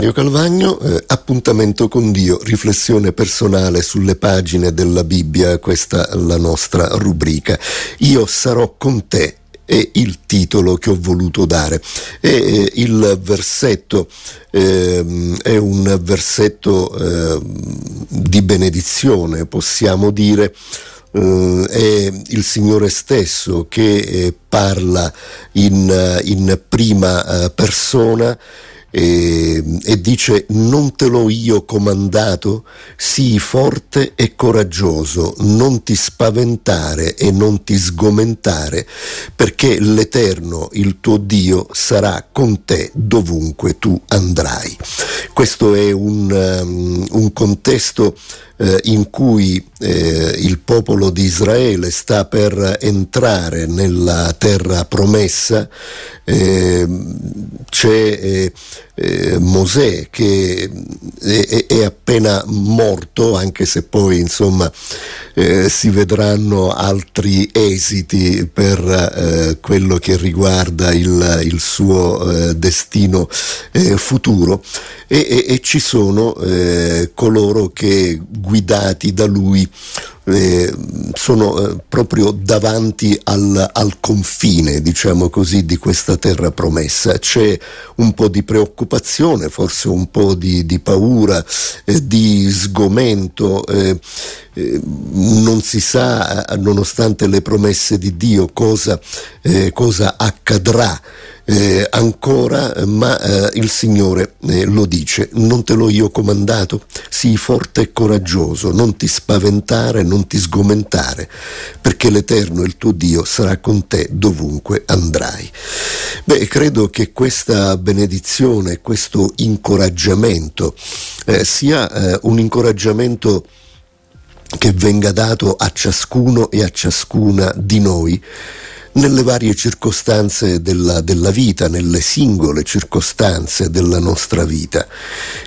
Mario Calvagno, eh, appuntamento con Dio, riflessione personale sulle pagine della Bibbia, questa è la nostra rubrica. Io sarò con te è il titolo che ho voluto dare. E il versetto eh, è un versetto eh, di benedizione, possiamo dire. Uh, è il Signore stesso che eh, parla in, in prima uh, persona e, e, dice non te l'ho io comandato, sii forte e coraggioso, non ti spaventare e non ti sgomentare, perché l'Eterno, il tuo Dio, sarà con te dovunque tu andrai. Questo è un, um, un contesto eh, in cui eh, il popolo di Israele sta per entrare nella terra promessa, eh, c'è eh, eh, Mosè che è, è, appena morto, anche se poi insomma eh, si vedranno altri esiti per quello che riguarda il, il suo destino futuro. E, e, e, ci sono coloro che guidati da lui eh, sono eh, proprio davanti al, al, confine, diciamo così, di questa terra promessa. C'è un po' di preoccupazione, forse un po' di, di paura, eh, di sgomento, eh, eh, non si sa, eh, nonostante le promesse di Dio, cosa, cosa accadrà eh, ancora, ma eh, il Signore eh, lo dice, non te l'ho io comandato, sii forte e coraggioso, non ti spaventare, non ti sgomentare, perché l'Eterno, il tuo Dio, sarà con te dovunque andrai. Beh, credo che questa benedizione, questo incoraggiamento eh, sia eh, un incoraggiamento che venga dato a ciascuno e a ciascuna di noi nelle varie circostanze della, della, vita, nelle singole circostanze della nostra vita.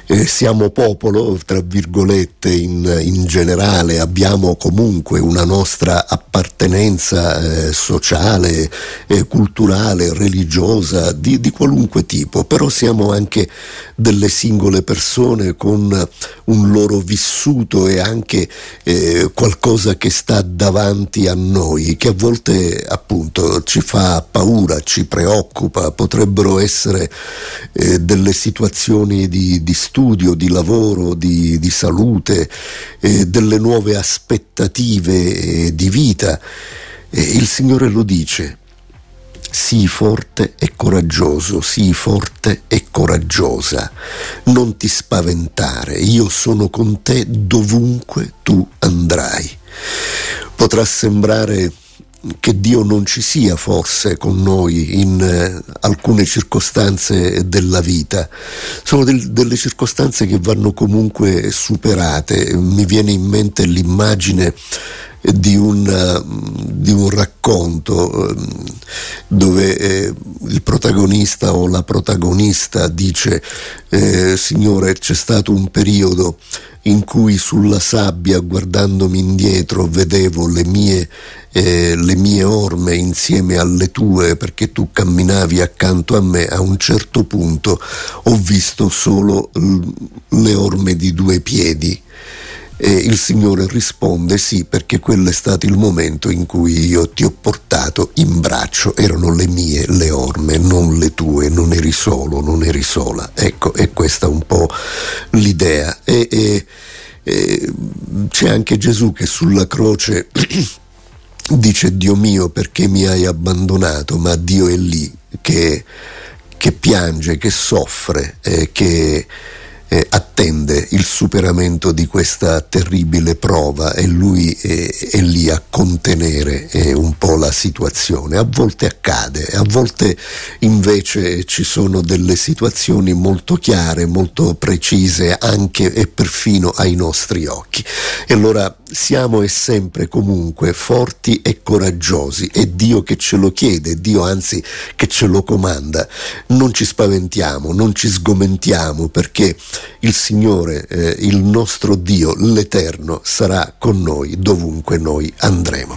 Eh, siamo popolo, tra virgolette, in, in, generale, abbiamo comunque una nostra appartenenza eh, sociale, eh, culturale, religiosa, di, di qualunque tipo, però siamo anche delle singole persone con un loro vissuto e anche eh, qualcosa che sta davanti a noi, che a volte appunto ci fa paura, ci preoccupa, potrebbero essere eh, delle situazioni di, di, studio, di lavoro, di, di salute, eh, delle nuove aspettative eh, di vita. il Signore lo dice, sii forte e coraggioso, sii forte e coraggiosa, non ti spaventare, io sono con te dovunque tu andrai. Potrà sembrare che Dio non ci sia forse con noi in eh, alcune circostanze della vita. Sono del, delle circostanze che vanno comunque superate. Mi viene in mente l'immagine di un, di un racconto ehm, dove eh, il protagonista o la protagonista dice eh, Signore c'è stato un periodo in cui sulla sabbia guardandomi indietro vedevo le mie, eh, le mie orme insieme alle tue perché tu camminavi accanto a me. A un certo punto ho visto solo le orme di due piedi e il Signore risponde sì perché quello è stato il momento in cui io ti ho portato in braccio, erano le mie le orme, non le tue, non eri solo, non eri sola. Ecco, è questa un po' l'idea. E, e, e c'è anche Gesù che sulla croce dice Dio mio perché mi hai abbandonato, ma Dio è lì che, che piange, che soffre, eh, che eh, attende superamento di questa terribile prova e lui è, è lì a contenere eh, un po' la situazione. A volte accade, a volte invece ci sono delle situazioni molto chiare, molto precise anche e perfino ai nostri occhi. E allora siamo e sempre comunque forti e coraggiosi, è Dio che ce lo chiede, Dio anzi che ce lo comanda. Non ci spaventiamo, non ci sgomentiamo perché il Signore, eh, il nostro Dio, l'Eterno, sarà con noi dovunque noi andremo.